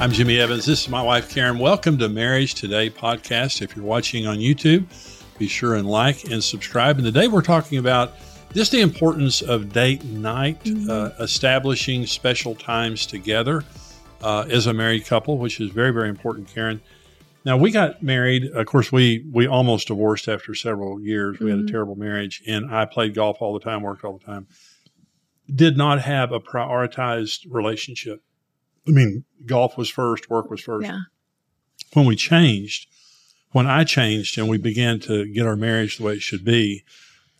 I'm Jimmy Evans. This is my wife, Karen. Welcome to Marriage Today podcast. If you're watching on YouTube, be sure and like and subscribe. And today we're talking about just the importance of date night, mm-hmm. uh, establishing special times together uh, as a married couple, which is very, very important, Karen. Now we got married. Of course, we we almost divorced after several years. We mm-hmm. had a mm-hmm. terrible marriage, and I played golf all the time, worked all the time. Did not have a prioritized relationship. I mean, golf was first, work was first. Yeah. When we changed, when I changed and we began to get our marriage the way it should be,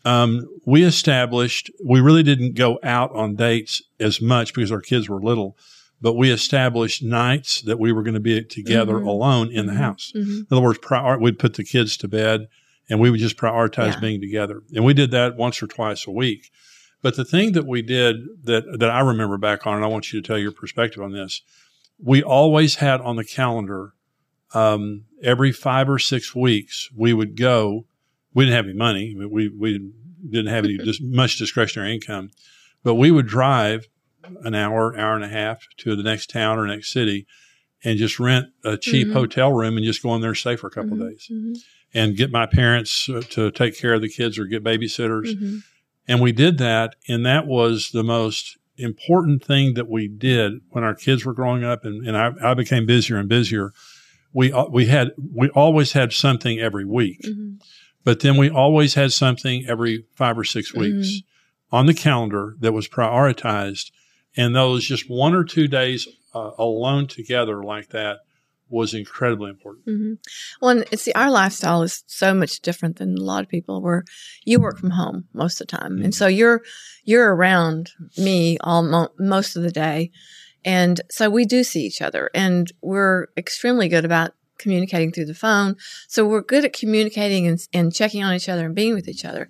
um, we established, we really didn't go out on dates as much because our kids were little, but we established nights that we were going to be together mm-hmm. alone in the mm-hmm. house. Mm-hmm. In other words, prior, we'd put the kids to bed and we would just prioritize yeah. being together. And we did that once or twice a week. But the thing that we did that, that I remember back on, and I want you to tell your perspective on this, we always had on the calendar, um, every five or six weeks, we would go. We didn't have any money. We, we didn't have any just much discretionary income, but we would drive an hour, hour and a half to the next town or next city and just rent a cheap mm-hmm. hotel room and just go in there and stay for a couple mm-hmm. of days mm-hmm. and get my parents uh, to take care of the kids or get babysitters. Mm-hmm. And we did that. And that was the most important thing that we did when our kids were growing up and, and I, I became busier and busier. We, uh, we had, we always had something every week, mm-hmm. but then we always had something every five or six weeks mm-hmm. on the calendar that was prioritized. And those just one or two days uh, alone together like that was incredibly important. Mm-hmm. Well, and see, our lifestyle is so much different than a lot of people. Where you work from home most of the time, mm-hmm. and so you're you're around me all mo- most of the day, and so we do see each other, and we're extremely good about communicating through the phone. So we're good at communicating and, and checking on each other and being with each other.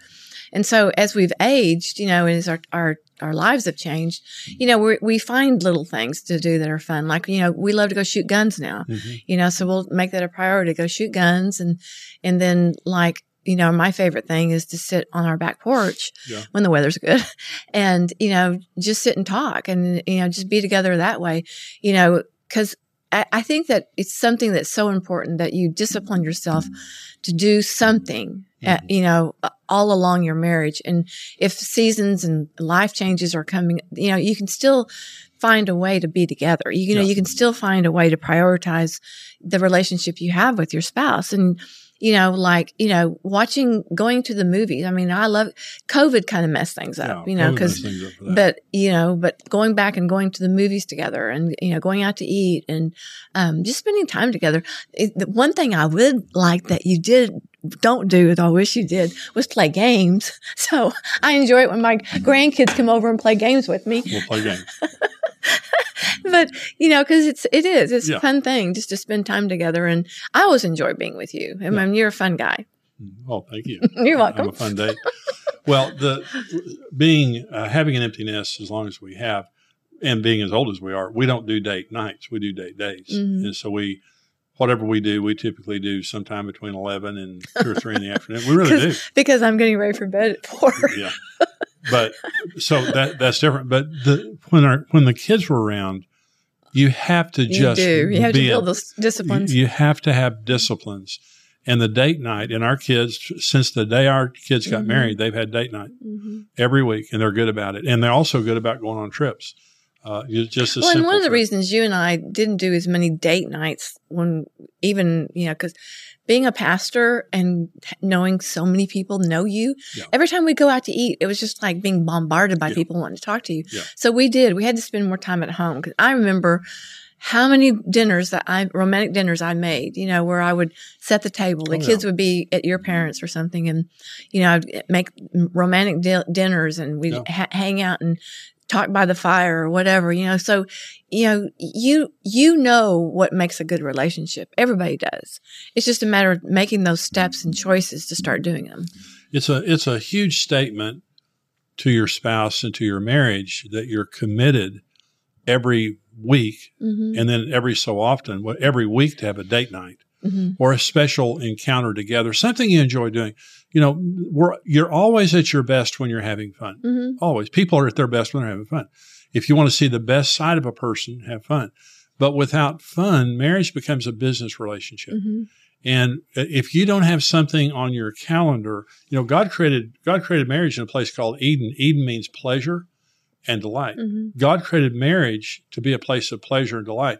And so as we've aged, you know, and as our, our, our lives have changed, you know, we we find little things to do that are fun. Like, you know, we love to go shoot guns now, mm-hmm. you know, so we'll make that a priority, go shoot guns. And, and then like, you know, my favorite thing is to sit on our back porch yeah. when the weather's good and, you know, just sit and talk and, you know, just be together that way, you know, cause I, think that it's something that's so important that you discipline yourself to do something, mm-hmm. you know, all along your marriage. And if seasons and life changes are coming, you know, you can still find a way to be together. You, you know, yeah. you can still find a way to prioritize the relationship you have with your spouse. And, you know, like, you know, watching, going to the movies. I mean, I love COVID kind of messed things up, yeah, you know, cause, but, you know, but going back and going to the movies together and, you know, going out to eat and, um, just spending time together. It, the one thing I would like that you did don't do it. I wish you did was play games. So I enjoy it when my grandkids come over and play games with me. We'll play games. but you know, because it's it is it's yeah. a fun thing just to spend time together, and I always enjoy being with you. I mean, you're a fun guy. Oh, thank you. you're welcome. Have a fun day. well, the being uh, having an empty nest as long as we have, and being as old as we are, we don't do date nights. We do date days, mm-hmm. and so we whatever we do, we typically do sometime between 11 and 2 or 3 in the afternoon. We really do. Because I'm getting ready for bed at 4. yeah. But so that that's different. But the, when our, when the kids were around, you have to just you do. You have to build those disciplines. You, you, have to have disciplines. And the date night, and our kids, since the day our kids got mm-hmm. married, they've had date night mm-hmm. every week, and they're good about it. And they're also good about going on trips. Uh, just well, and one of the reasons you and I didn't do as many date nights when even you know because being a pastor and knowing so many people know you, yeah. every time we go out to eat, it was just like being bombarded by yeah. people wanting to talk to you. Yeah. So we did. We had to spend more time at home because I remember how many dinners that I romantic dinners I made, you know, where I would set the table. The oh, kids would be at your parents or something, and you know, I'd make romantic di- dinners, and we'd ha- hang out and talk by the fire or whatever, you know. So, you know, you, you know what makes a good relationship. Everybody does. It's just a matter of making those steps and choices to start doing them. It's a, it's a huge statement to your spouse and to your marriage that you're committed every week Mm-hmm. and then every so often, every week to have a date night Mm-hmm. or a special encounter together, something you enjoy doing. You know, we're, you're always at your best when you're having fun. Mm-hmm. Always. People are at their best when they're having fun. If you want to see the best side of a person, have fun. But without fun, marriage becomes a business relationship. Mm-hmm. And if you don't have something on your calendar, you know, God created, God created marriage in a place called Eden. Eden means pleasure and delight. Mm-hmm. God created marriage to be a place of pleasure and delight.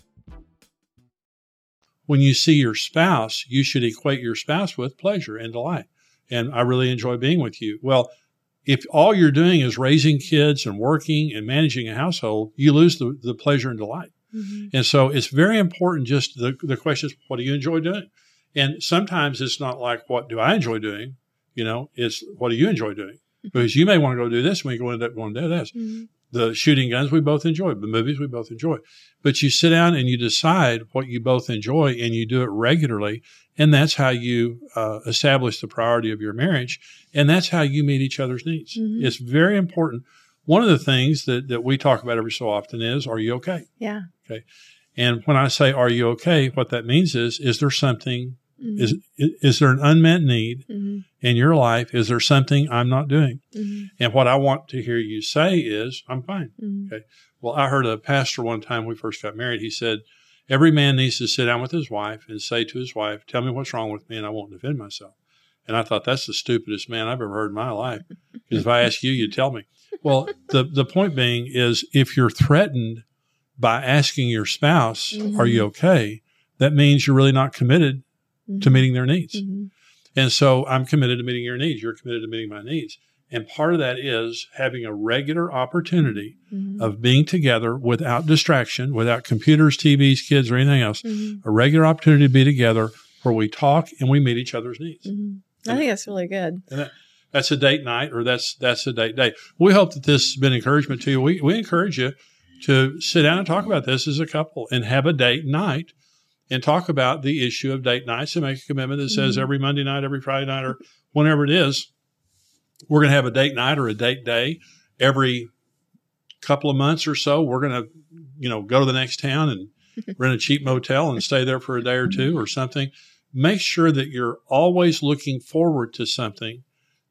when you see your spouse, you should equate your spouse with pleasure and delight. And I really enjoy being with you. Well, if all you're doing is raising kids and working and managing a household, you lose the, the pleasure and delight. Mm-hmm. And so it's very important just the, the question is, what do you enjoy doing? And sometimes it's not like, what do I enjoy doing? You know, it's what do you enjoy doing? Because you may want to go do this and we go end up going to do this Mm-hmm. The shooting guns we both enjoy, the movies we both enjoy. But you sit down and you decide what you both enjoy and you do it regularly. And that's how you uh, establish the priority of your marriage. And that's how you meet each other's needs. Mhm. It's very important. One of the things that, that we talk about every so often is, are you okay? Yeah. Okay. And when I say, are you okay? What that means is, is there something, Mm-hmm. is, is there an unmet need Mm-hmm. in your life? Is there something I'm not doing? Mm-hmm. And what I want to hear you say is, I'm fine. Mm-hmm. Well, I heard a pastor one time when we first got married. He said, Every man needs to sit down with his wife and say to his wife, Tell me what's wrong with me, and I won't defend myself. And I thought that's the stupidest man I've ever heard in my life. Because if I ask you, you tell me. Well, the, the point being is if you're threatened by asking your spouse, Are you okay? That means you're really not committed to meeting their needs. Mm-hmm. And so I'm committed to meeting your needs. You're committed to meeting my needs. And part of that is having a regular opportunity Mm-hmm. of being together without distraction, without computers, TVs, kids, or anything else. Mm-hmm. A regular opportunity to be together where we talk and we meet each other's needs. Mm-hmm. I think that's really good. And that, that's a date night or that's that's a date day. We hope that this has been encouragement to you. We, we encourage you to sit down and talk about this as a couple and have a date night and talk about the issue of date nights and make a commitment that says Mhm. every Monday night, every Friday night, or whenever it is, we're going to have a date night or a date day every couple of months or so. We're going to, you know, go to the next town and rent a cheap motel and stay there for a day or two or something. Make sure that you're always looking forward to something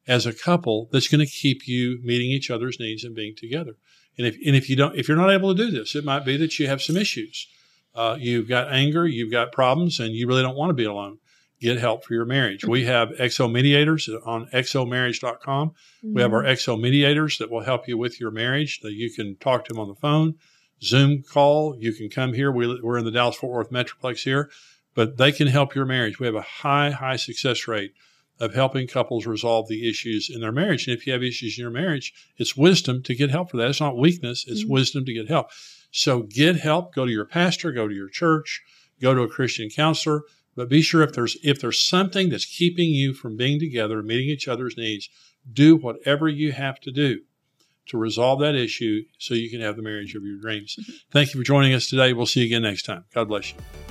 as a couple that's going to keep you meeting each other's needs and being together. And if, and if you don't, if you're not able to do this, it might be that you have some issues. Uh, you've got anger, you've got problems, and you really don't want to be alone. Get help for your marriage. We have XO mediators on xomarriage.com. We have our XO mediators that will help you with your marriage. That you can talk to them on the phone, Zoom call. You can come here. We, we're in the Dallas Fort Worth Metroplex here, but they can help your marriage. We have a high, high success rate of helping couples resolve the issues in their marriage. And if you have issues in your marriage, it's wisdom to get help for that. It's not weakness, it's Mhm. wisdom to get help. So get help, go to your pastor, go to your church, go to a Christian counselor, but be sure if there's if there's something that's keeping you from being together meeting each other's needs, do whatever you have to do to resolve that issue so you can have the marriage of your dreams. Thank you for joining us today. We'll see you again next time. God bless you.